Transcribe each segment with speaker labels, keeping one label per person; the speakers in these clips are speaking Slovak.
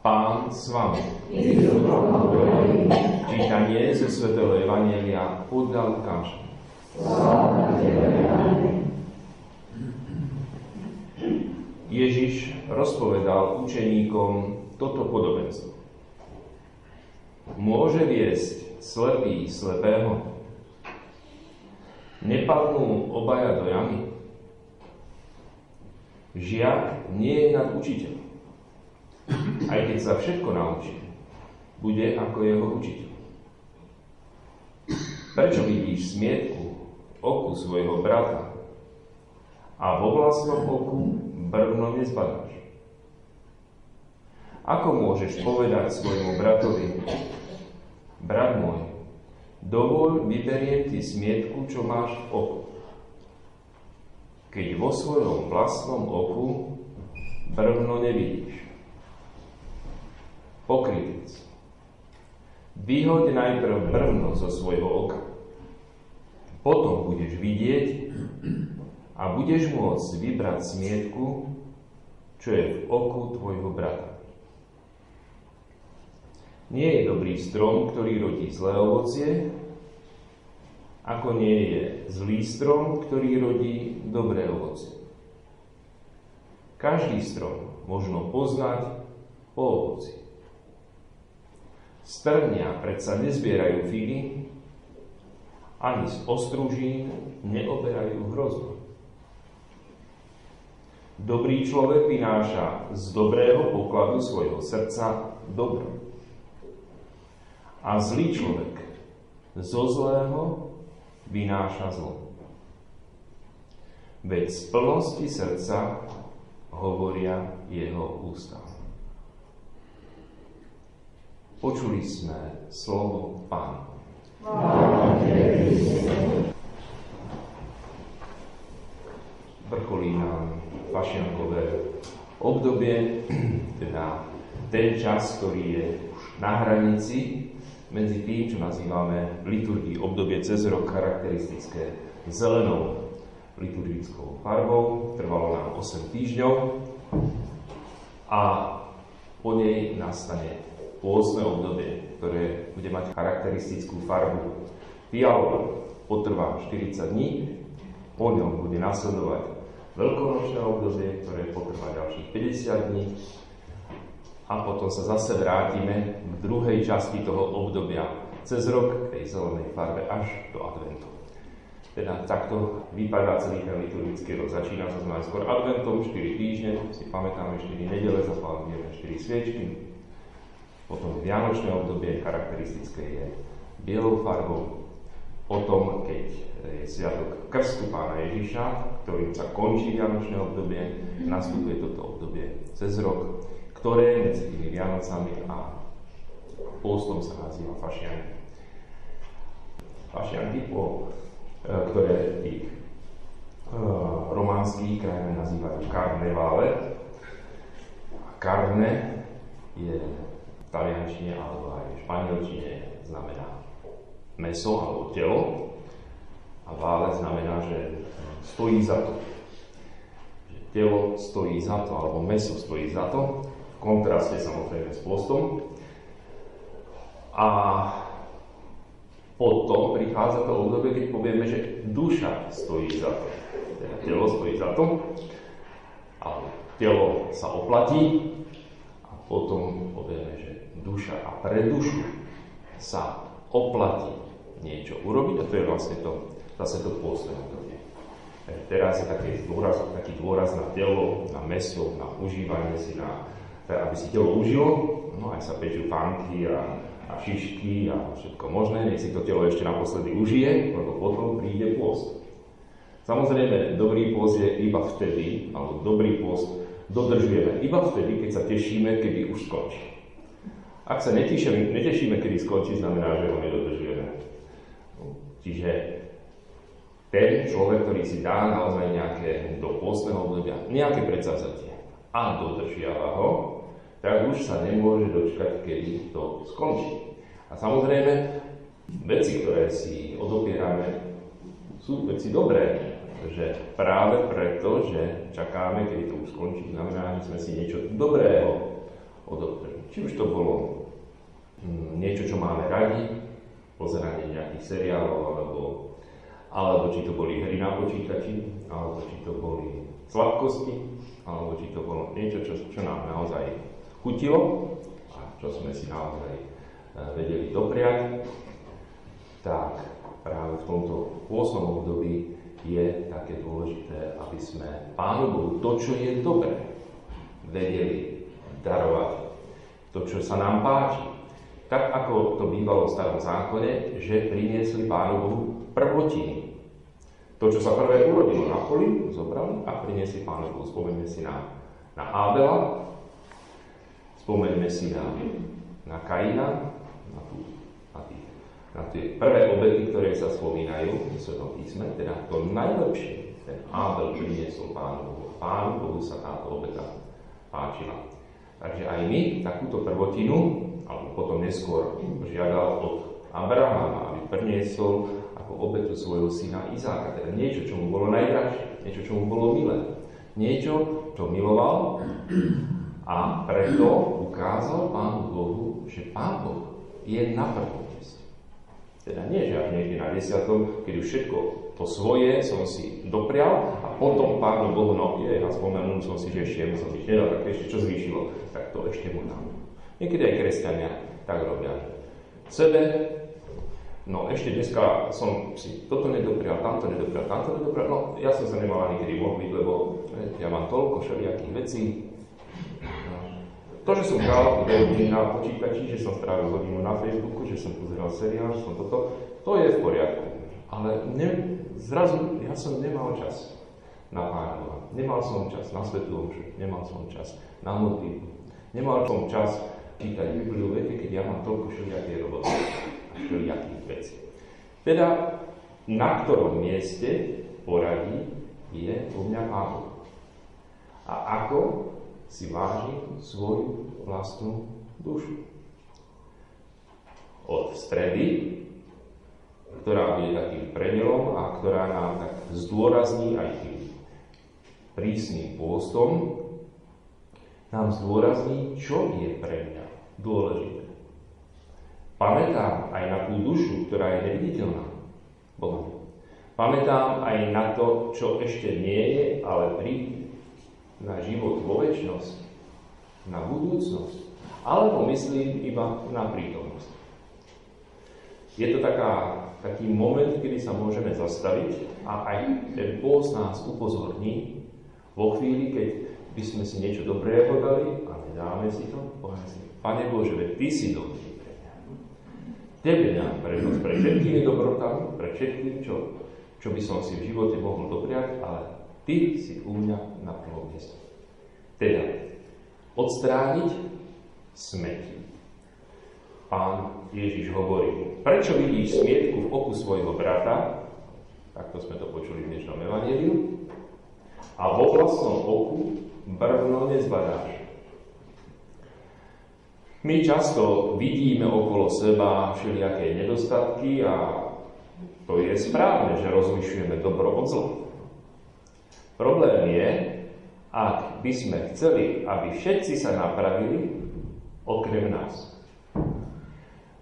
Speaker 1: Pán s vami. Čítanie zo Svetého Evangelia podľa Lukáša. Ježiš rozpovedal učeníkom toto podobenstvo. Môže viesť slepý slepého? Nepadnú obaja do jamy? Žiak nie je nad učiteľom aj keď sa všetko naučí, bude ako jeho učiteľ. Prečo vidíš smietku v oku svojho brata a vo vlastnom oku brvno nezbadáš? Ako môžeš povedať svojmu bratovi, brat môj, dovol vyberiem ti smietku, čo máš v oku. Keď vo svojom vlastnom oku brvno nevidíš pokrytec. Vyhoď najprv brvno zo svojho oka. Potom budeš vidieť a budeš môcť vybrať smietku, čo je v oku tvojho brata. Nie je dobrý strom, ktorý rodí zlé ovocie, ako nie je zlý strom, ktorý rodí dobré ovocie. Každý strom možno poznať po ovoci. Z trnia predsa nezbierajú figy, ani z ostružín neoberajú hrozno. Dobrý človek vynáša z dobrého pokladu svojho srdca dobro. A zlý človek zo zlého vynáša zlo. Veď z plnosti srdca hovoria jeho ústa. Počuli sme slovo Pána. Vrcholí nám fašiankové obdobie, teda ten čas, ktorý je už na hranici medzi tým, čo nazývame v liturgii obdobie cez rok charakteristické zelenou liturgickou farbou. Trvalo nám 8 týždňov a po nej nastane pôstne obdobie, ktoré bude mať charakteristickú farbu fialovú, potrvá 40 dní, po ňom bude nasledovať veľkonočné obdobie, ktoré potrvá ďalších 50 dní a potom sa zase vrátime v druhej časti toho obdobia cez rok tej zelenej farbe až do adventu. Teda takto vypadá celý ten liturgický rok. Začína sa najskôr adventom, 4 týždne, si pamätáme 4 nedele, zapálime 4 sviečky, potom vianočné obdobie charakteristické je bielou farbou. Potom, keď je sviatok krstu pána Ježiša, ktorým sa končí vianočné obdobie, nastupuje toto obdobie cez rok, ktoré medzi tými Vianocami a pôstom sa nazýva fašianky. Fašianky, po, e, ktoré v tých uh, románskych krajinách nazývajú karnevále. Karne je taliančine alebo aj v španielčine znamená meso alebo telo a vále znamená, že stojí za to. Že telo stojí za to, alebo meso stojí za to, v kontraste samozrejme s postom. A potom prichádza to obdobie, keď povieme, že duša stojí za to. Teda telo stojí za to, ale telo sa oplatí a potom povieme, že duša a pre dušu sa oplatí niečo urobiť a to je vlastne to, zase to pôstne obdobie. Teraz je taký dôraz, taký dôraz na telo, na meso, na užívanie si, na, aby si telo užilo, no aj sa pečú pánky a, a šišky a všetko možné, nech si to telo ešte naposledy užije, lebo potom príde pôst. Samozrejme, dobrý pôst je iba vtedy, alebo dobrý pôst dodržujeme iba vtedy, keď sa tešíme, kedy už skončí. Ak sa netešíme, netešíme, kedy skončí, znamená, že ho nedodržujeme. Čiže ten človek, ktorý si dá naozaj nejaké do pôstneho obdobia, nejaké predsavzatie a dodržiava ho, tak už sa nemôže dočkať, kedy to skončí. A samozrejme, veci, ktoré si odopierame, sú veci dobré, že práve preto, že čakáme, kedy to už skončí, znamená, že sme si niečo dobrého odopreli. Či už to bolo niečo, čo máme radi, pozeranie nejakých seriálov, alebo, alebo či to boli hry na počítači, alebo či to boli sladkosti, alebo či to bolo niečo, čo, čo nám naozaj chutilo a čo sme si naozaj e, vedeli dopriať, tak práve v tomto 8. období je také dôležité, aby sme Pánu Bohu to, čo je dobré, vedeli darovať. To, čo sa nám páči. Tak, ako to bývalo v starom zákone, že priniesli Pánu Bohu prvotiny. To, čo sa prvé urodilo na poli, zobrali a priniesli Pánu Bohu. Spomeňme si na, na Ábela, spomeňme si na, na Kaina, na tú na tie prvé obety, ktoré sa spomínajú v Svetom písme, teda to najlepšie, ten Ábel priniesol Pánu Bohu. Pánu Bohu sa táto obeta páčila. Takže aj my takúto prvotinu, alebo potom neskôr žiadal od Abrahama, aby priniesol ako obetu svojho syna Izáka, teda niečo, čo mu bolo najdražšie, niečo, čo mu bolo milé, niečo, čo miloval a preto ukázal Pánu Bohu, že Pán Boh je na prvom teda nie, že až niekde na desiatom, keď už všetko to svoje som si doprial a potom Pánu Bohu, no je, a spomenul som si, že ešte som si nedal, tak ešte čo zvýšilo, tak to ešte mu dám. Niekedy aj kresťania tak robia. Sebe, no ešte dneska som si toto nedoprial, tamto nedoprial, tamto nedoprial, no ja som sa nemal ani kedy modliť, lebo ja mám toľko všelijakých vecí, to, že som hral na počítači, že som strávil hodinu na Facebooku, že som pozeral seriál, že som toto, to je v poriadku. Ale ne, zrazu ja som nemal čas na Pána Nemal som čas na Svetu Omšu, nemal som čas na modlitbu. Nemal som čas čítať Bibliu, viete, keď ja mám toľko všelijakej roboty a všelijakých vecí. Teda, na ktorom mieste poradí je u mňa Pán A ako si váži svoju vlastnú dušu. Od stredy, ktorá bude takým predelom a ktorá nám tak zdôrazní aj tým prísnym pôstom, nám zdôrazní, čo je pre mňa dôležité. Pamätám aj na tú dušu, ktorá je neviditeľná Boha. Pamätám aj na to, čo ešte nie je, ale príde na život vo väčšnosť, na budúcnosť, alebo myslím iba na prítomnosť. Je to taká, taký moment, kedy sa môžeme zastaviť a aj ten pôst nás upozorní vo chvíli, keď by sme si niečo dobrého dali a nedáme si to, poviem si, Pane Bože, veď Ty si dobrý pre mňa. Tebe dám prednosť pre všetkými dobrotami, pre všetkým, čo, čo by som si v živote mohol dopriať, ale Ty si u mňa na prvom mieste. Teda, odstrániť smeti. Pán Ježiš hovorí, prečo vidíš smietku v oku svojho brata, takto sme to počuli v dnešnom evaníliu, a vo vlastnom oku brvno nezbadáš. My často vidíme okolo seba všelijaké nedostatky a to je správne, že rozlišujeme dobro od zla. Problém je, ak by sme chceli, aby všetci sa napravili, okrem nás.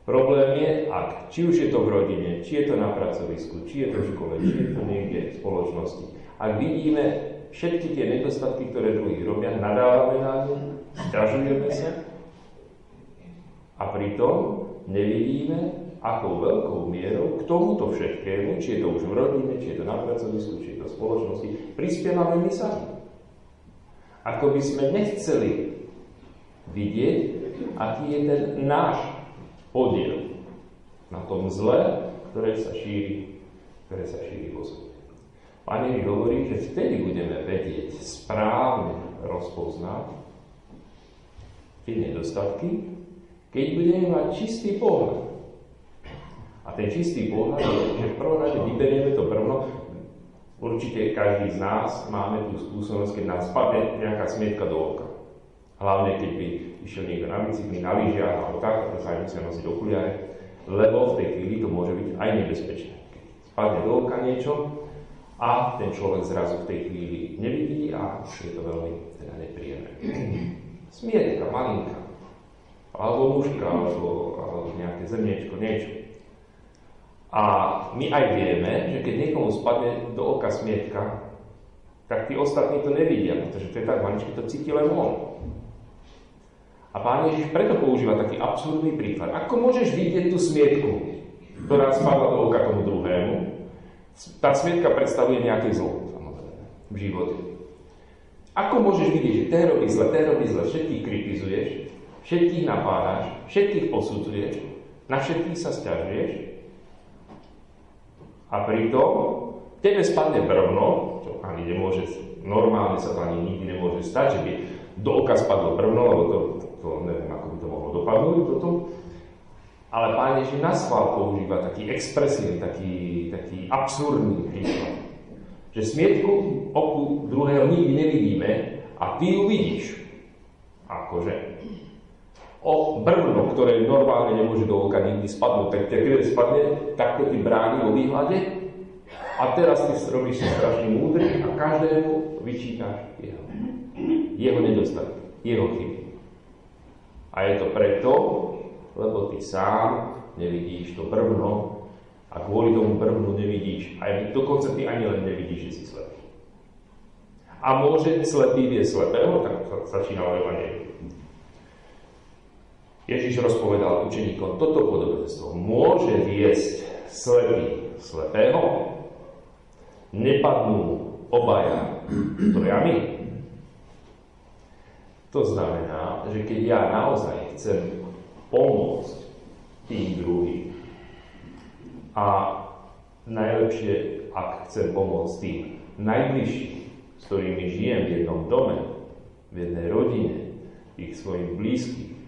Speaker 1: Problém je, ak či už je to v rodine, či je to na pracovisku, či je to v škole, či je to niekde v spoločnosti, ak vidíme všetky tie nedostatky, ktoré druhí robia, nadávame na ne, stiažujeme sa a pritom nevidíme, akou veľkou mierou k tomuto všetkému, či je to už v rodine, či je to na pracovisku, či je to v spoločnosti, prispievame my sami. Ako by sme nechceli vidieť, aký je ten náš podiel na tom zle, ktoré sa šíri, ktoré sa šíri vo svete. Pane mi hovorí, že vtedy budeme vedieť správne rozpoznať tie nedostatky, keď budeme mať čistý pohľad a ten čistý pohľad je, že v prvom rade vyberieme to brvno. Určite každý z nás máme tú skúsenosť, keď nás spadne nejaká smietka do oka. Hlavne, keď by išiel niekto na bicykli, na lyžiach alebo tak, to sa aj musia nosiť okuliare, lebo v tej chvíli to môže byť aj nebezpečné. Keď spadne do oka niečo a ten človek zrazu v tej chvíli nevidí a je to veľmi teda nepríjemné. Smietka, malinká, alebo mužka, alebo, alebo nejaké zrniečko, niečo. A my aj vieme, že keď niekomu spadne do oka smietka, tak tí ostatní to nevidia, pretože to je tak maličky, to cíti len on. A pán Ježiš preto používa taký absurdný príklad. Ako môžeš vidieť tú smietku, ktorá spadla do oka tomu druhému? Tá smietka predstavuje nejaké zlo, samozrejme, v živote. Ako môžeš vidieť, že ten robí zle, ten robí zle, všetkých kritizuješ, všetkých napádaš, všetkých posudzuješ, na všetkých sa stiažuješ a pritom tebe spadne brvno, čo ani nemôže, normálne sa to ani nikdy nemôže stať, že by do oka spadlo brvno, lebo to, to neviem, ako by to mohlo dopadnúť toto. Ale pán Ježiš na schvál používa taký expresívny, taký, taký absurdný príklad. Že smietku oku druhého nikdy nevidíme a ty ju vidíš. Akože. O brvno, ktoré normálne nemôže do oka nikdy spadnúť, tak keď spadne, tak to ti bráni vo výhľade a teraz ty robíš si strašne múdry a každému vyčítaš jeho. Jeho nedostatky, jeho chyby. A je to preto, lebo ty sám nevidíš to brvno a kvôli tomu brvnu nevidíš. A dokonca ty ani len nevidíš, že si slepý. A môže slepý viesť slepého, tak začína Evangelium. Ježiš rozpovedal učeníkom toto podobenstvo. Môže viesť slepý slepého? nepadnú obaja trojami. To znamená, že keď ja naozaj chcem pomôcť tým druhým a najlepšie, ak chcem pomôcť tým najbližším, s ktorými žijem v jednom dome, v jednej rodine, ich svojim blízkym,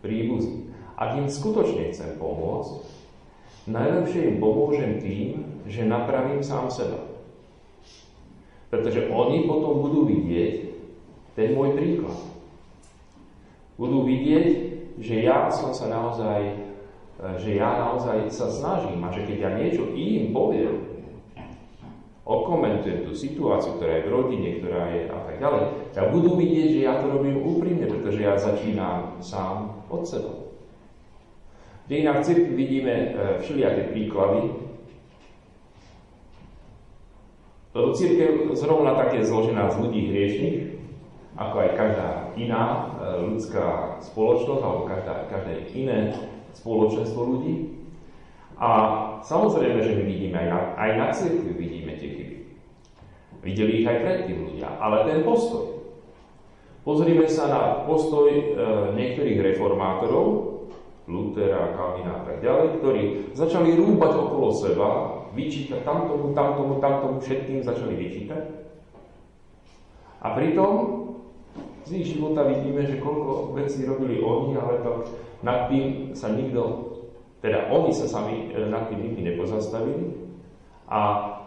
Speaker 1: príbuzným, ak im skutočne chcem pomôcť, najlepšie im pomôžem tým, že napravím sám seba. Pretože oni potom budú vidieť ten môj príklad. Budú vidieť, že ja som sa naozaj, e, že ja naozaj sa snažím a že keď ja niečo im poviem, okomentujem tú situáciu, ktorá je v rodine, ktorá je a tak ďalej, tak budú vidieť, že ja to robím úprimne, pretože ja začínam sám od seba. V dejinách cirkvi vidíme e, všelijaké príklady, Lebo církev zrovna tak je zložená z ľudí hriešných, ako aj každá iná e, ľudská spoločnosť, alebo každá, každé iné spoločenstvo ľudí. A samozrejme, že my vidíme aj na, aj na církvi vidíme tie chyby. Videli ich aj predtým ľudia. Ale ten postoj. Pozrime sa na postoj e, niektorých reformátorov, Lutera, Kalvina a tak ďalej, ktorí začali rúbať okolo seba vyčítať tamtomu, tamtomu, tamtomu, všetkým začali vyčítať. A pritom z ich života vidíme, že koľko vecí robili oni, ale to nad tým sa nikto, teda oni sa sami e, nad tým nikdy nepozastavili. A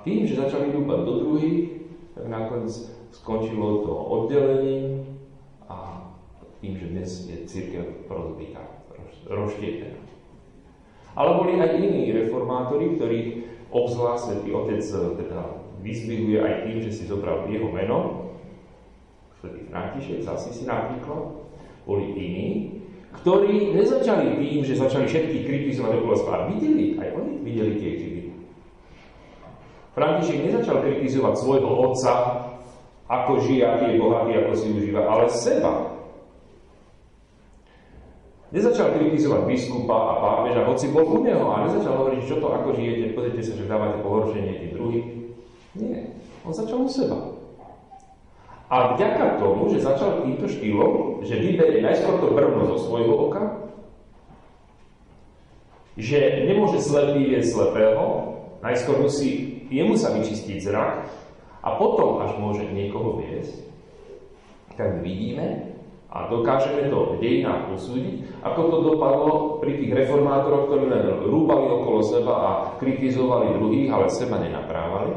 Speaker 1: tým, že začali dúpať do druhých, tak nakoniec skončilo to oddelením a tým, že dnes je církev rozbitá, rozštiepená. Ale boli aj iní reformátori, ktorí Obzvlášť svätý Otec eh, teda vyzvihuje aj tým, že si zobral jeho meno, svätý František z Asisi napríklad, boli iní, ktorí nezačali tým, že začali všetkých kritizovať okolo seba. Videli, aj oni videli tie chyby. František nezačal kritizovať svojho otca, ako žije, aký je bohatý, ako si užíva, ale seba. Nezačal kritizovať biskupa a pápeža, hoci bol u neho a nezačal hovoriť, čo to ako žijete, pozrite sa, že dávate pohoršenie tým druhým. Nie, on začal u seba. A vďaka tomu, že začal týmto štýlom, že vyberie najskôr to brvno zo svojho oka, že nemôže slepý viesť slepého, najskôr musí, jemu sa vyčistiť zrak a potom až môže niekoho viesť, tak vidíme, a dokážeme to v dejinách posúdiť, ako to dopadlo pri tých reformátoroch, ktorí len rúbali okolo seba a kritizovali druhých, ale seba nenaprávali.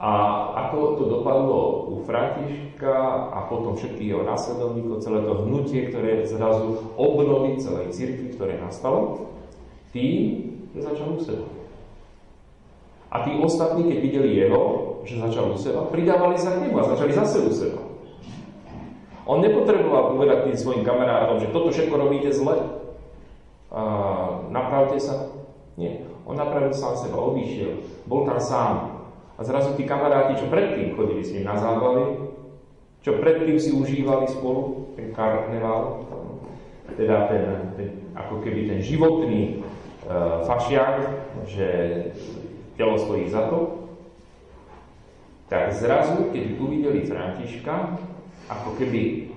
Speaker 1: A ako to dopadlo u Františka a potom všetkých jeho následovníkov, celé to hnutie, ktoré zrazu obnoví celej cirkvi, ktoré nastalo, tým, že začal u. A tí ostatní, keď videli jeho, že začal u seba, pridávali sa k nemu a začali zase u seba. On nepotreboval povedať tým svojim kamarátom, že toto všetko robíte zle. A napravte sa. Nie. On napravil sám seba, odišiel. Bol tam sám. A zrazu tí kamaráti, čo predtým chodili s ním na zábavy, čo predtým si užívali spolu, ten karneval, teda ten, ten, ako keby ten životný uh, fašiak, že telo stojí za to, tak zrazu, keď uvideli Františka, ako keby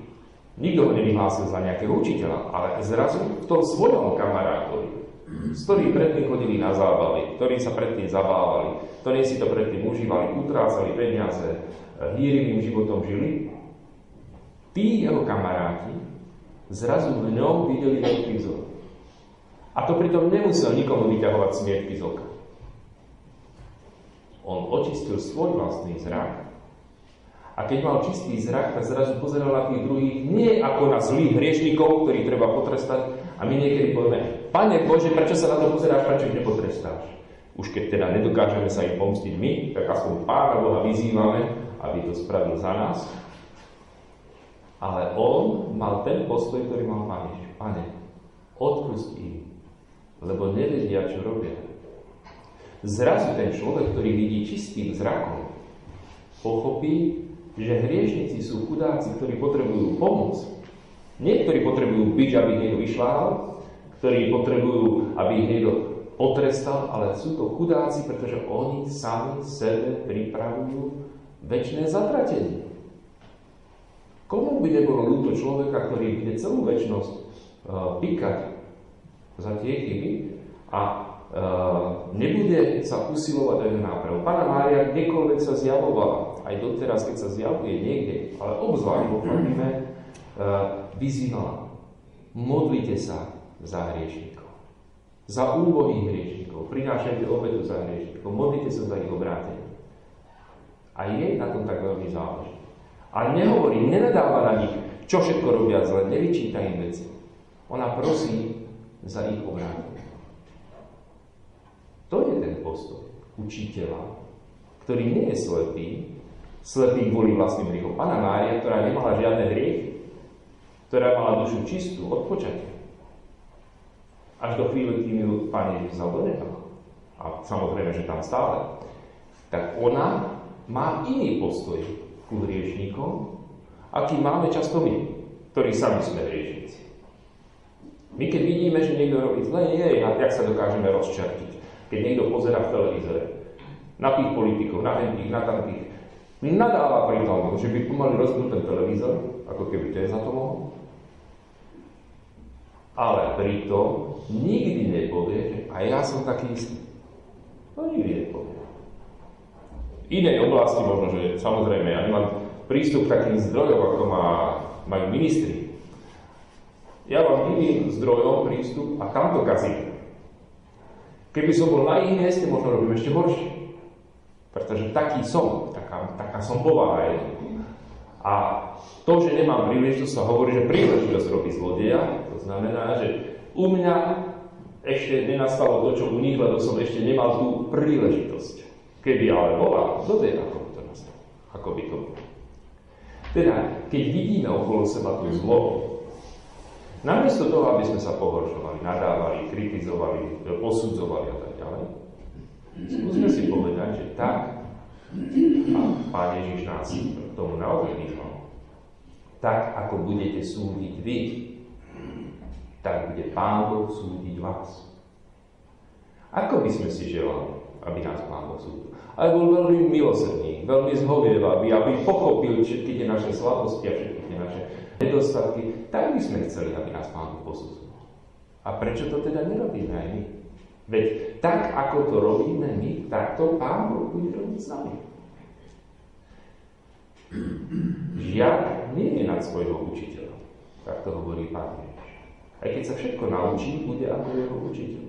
Speaker 1: nikto ho nevyhlásil za nejakého učiteľa, ale zrazu v tom svojom kamarátovi, s ktorým predtým chodili na zábavy, ktorí sa predtým zabávali, ktorí si to predtým užívali, utrácali peniaze, hýrivým životom žili, tí jeho kamaráti zrazu v ňom videli veľký vzor. A to pritom nemusel nikomu vyťahovať smietky z oka. On očistil svoj vlastný zrak a keď mal čistý zrak, tak zrazu pozeral na tých druhých nie ako na zlých hriešnikov, ktorých treba potrestať. A my niekedy povieme, Pane Bože, prečo sa na to pozeráš, prečo ich nepotrestáš? Už keď teda nedokážeme sa im pomstiť my, tak aspoň Pána Boha vyzývame, aby to spravil za nás. Ale on mal ten postoj, ktorý mal Pán. Pane, odpust im, lebo nevedia, čo robia. Zrazu ten človek, ktorý vidí čistým zrakom, pochopí, že hriešnici sú chudáci, ktorí potrebujú pomoc. Niektorí potrebujú byť, aby ich niekto vyšlával, ktorí potrebujú, aby ich niekto potrestal, ale sú to chudáci, pretože oni sami sebe pripravujú väčšie zatratenie. Komu by nebolo ľúto človeka, ktorý bude celú väčšnosť uh, píkať za tie chyby a Uh, nebude sa usilovať aj nápravu. Pána Mária kdekoľvek sa zjavovala, aj doteraz, keď sa zjavuje niekde, ale obzvlášť vo vyzývala. Modlite sa za hriešnikov. Za úbohých hriešnikov. Prinášajte obetu za hriešnikov. Modlite sa za ich obrátenie. A jej na tom tak veľmi záleží. A nehovorí, nenadáva na nich, čo všetko robia zle, nevyčíta im veci. Ona prosí za ich obrátenie. To je ten postoj učiteľa, ktorý nie je slepý, slepý kvôli vlastným hriechom. Pana Mária, ktorá nemala žiadne hriechy, ktorá mala dušu čistú od počatia. Až do chvíle, kým ju Pán Ježiš do neba. A samozrejme, že tam stále. Tak ona má iný postoj ku hriešnikom, aký máme často my, ktorí sami sme hriešnici. My keď vidíme, že niekto robí zle, je, a jak sa dokážeme rozčartiť keď niekto pozera v televízore na tých politikov, na tých, na tamtých, nadáva pri tom, že by mali rozbnúť ten televízor, ako keby ten za to mohol. Ale pritom nikdy nepovie, že a ja som taký istý. To nikdy nepovie. V inej oblasti možno, že samozrejme, ja nemám prístup k takým zdrojom, ako má, majú ministri. Ja mám iným zdrojom prístup a tam to kazím. Keby som bol na ich mieste, možno robím ešte horšie. Pretože taký som, taká, taká som povaha je. A to, že nemám príležitosť, sa hovorí, že príležitosť robí zlodeja. To znamená, že u mňa ešte nenastalo to, čo u nich, lebo som ešte nemal tú príležitosť. Keby ale bola, vie, ako by to nastalo. Ako by to bolo. Teda, keď vidíme okolo seba tú zlo, Namiesto toho, aby sme sa pohoršovali, nadávali, kritizovali, posudzovali a tak ďalej, skúsme si povedať, že tak, a Pán Ježiš nás k tomu naozaj vyzval, tak ako budete súdiť vy, tak bude Pán Boh súdiť vás. Ako by sme si želali, aby nás Pán Boh súdil? Ale bol veľmi milosrdný, veľmi zhovievavý, aby pochopil všetky tie naše slabosti a všetky tie naše nedostatky, tak by sme chceli, aby nás Pán Boh posudzoval. A prečo to teda nerobíme aj my? Veď tak, ako to robíme my, tak to Pán Boh bude robiť s nami. Žiak nie je nad svojho učiteľa. Tak to hovorí Pán Ježiš. Aj keď sa všetko naučí, bude ako jeho učiteľ.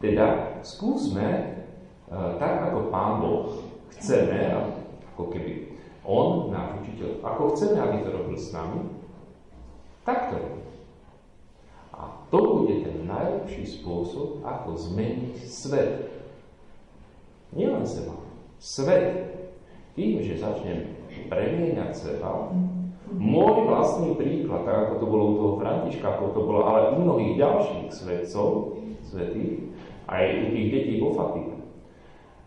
Speaker 1: Teda skúsme, e, tak ako Pán Boh, chceme, ako keby On, náš učiteľ, ako chceme, aby to robil s nami, Takto. A to bude ten najlepší spôsob, ako zmeniť svet. Nielen seba. Svet. Tým, že začnem premieňať seba, Môj vlastný príklad, tak ako to bolo u toho Františka, ako to bolo ale u mnohých ďalších svetcov, svetých, aj u tých detí vo Fatike.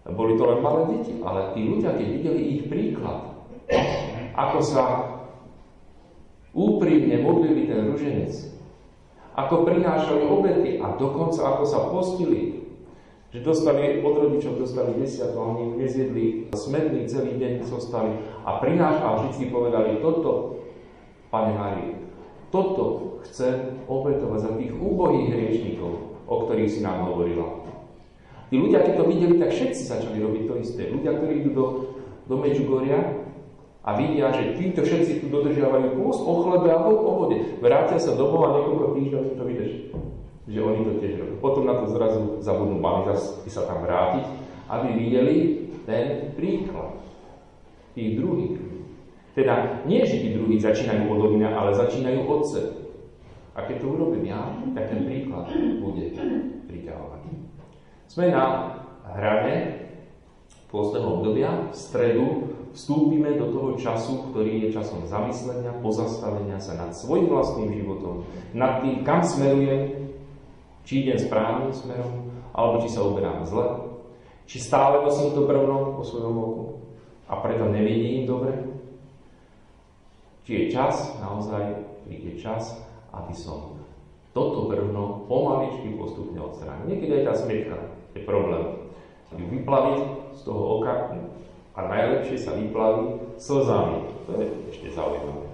Speaker 1: Boli to len malé deti, ale tí ľudia, keď videli ich príklad, ako sa úprimne modlili ten ruženec, ako prinášali obety a dokonca ako sa postili, že dostali od rodičov, dostali desiatu oni nezjedli smedný celý deň zostali a prináš a vždy povedali toto, Pane Mári, toto chcem obetovať za tých úbohých hriešnikov, o ktorých si nám hovorila. Tí ľudia, keď to videli, tak všetci začali robiť to isté. Ľudia, ktorí idú do, do Medžugoria, a vidia, že títo všetci tu dodržiavajú pôst o chlebe a o vode. Vrátia sa domov a niekoľko týždňov to vidíš, že oni to tiež robia. Potom na to zrazu zabudnú mali zase sa tam vrátiť, aby videli ten príklad tých druhých. Teda nie, že tí druhí začínajú odo mňa, ale začínajú od seba. A keď to urobím ja, tak ten príklad bude priťahovať. Sme na hrane pôstneho obdobia, v stredu vstúpime do toho času, ktorý je časom zamyslenia, pozastavenia sa nad svojim vlastným životom, nad tým, kam smerujem, či idem správnym smerom, alebo či sa uberám zle, či stále nosím to brvno po svojom oku a preto nevidím dobre, či je čas, naozaj príde čas, aby som toto brvno pomaličky postupne odstránil. Niekedy aj tá smietka je problém. Ju vyplaviť z toho oka a najlepšie sa vyplaví slzami. To je ešte zaujímavé.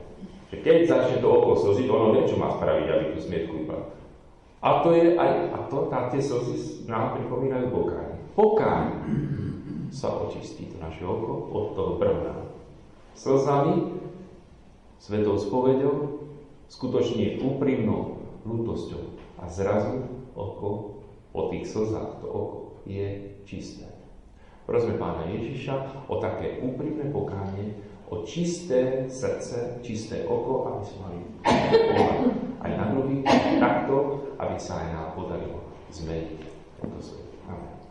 Speaker 1: Že keď začne to oko slziť, ono vie, čo má spraviť, aby tú smietku vyplaví. A to je aj, a to, tá, tie slzy nám pripomínajú pokáň. Pokáň sa očistí to naše oko od toho brvna. Slzami, svetou spovedou, skutočne úprimnou lútosťou. A zrazu oko po tých slzách, to oko je čisté. Prosme Pána Ježiša o také úprimné pokánie, o čisté srdce, čisté oko, aby sme mali aj na druhých, takto, aby sa aj nám podarilo zmeniť tento svet. Amen.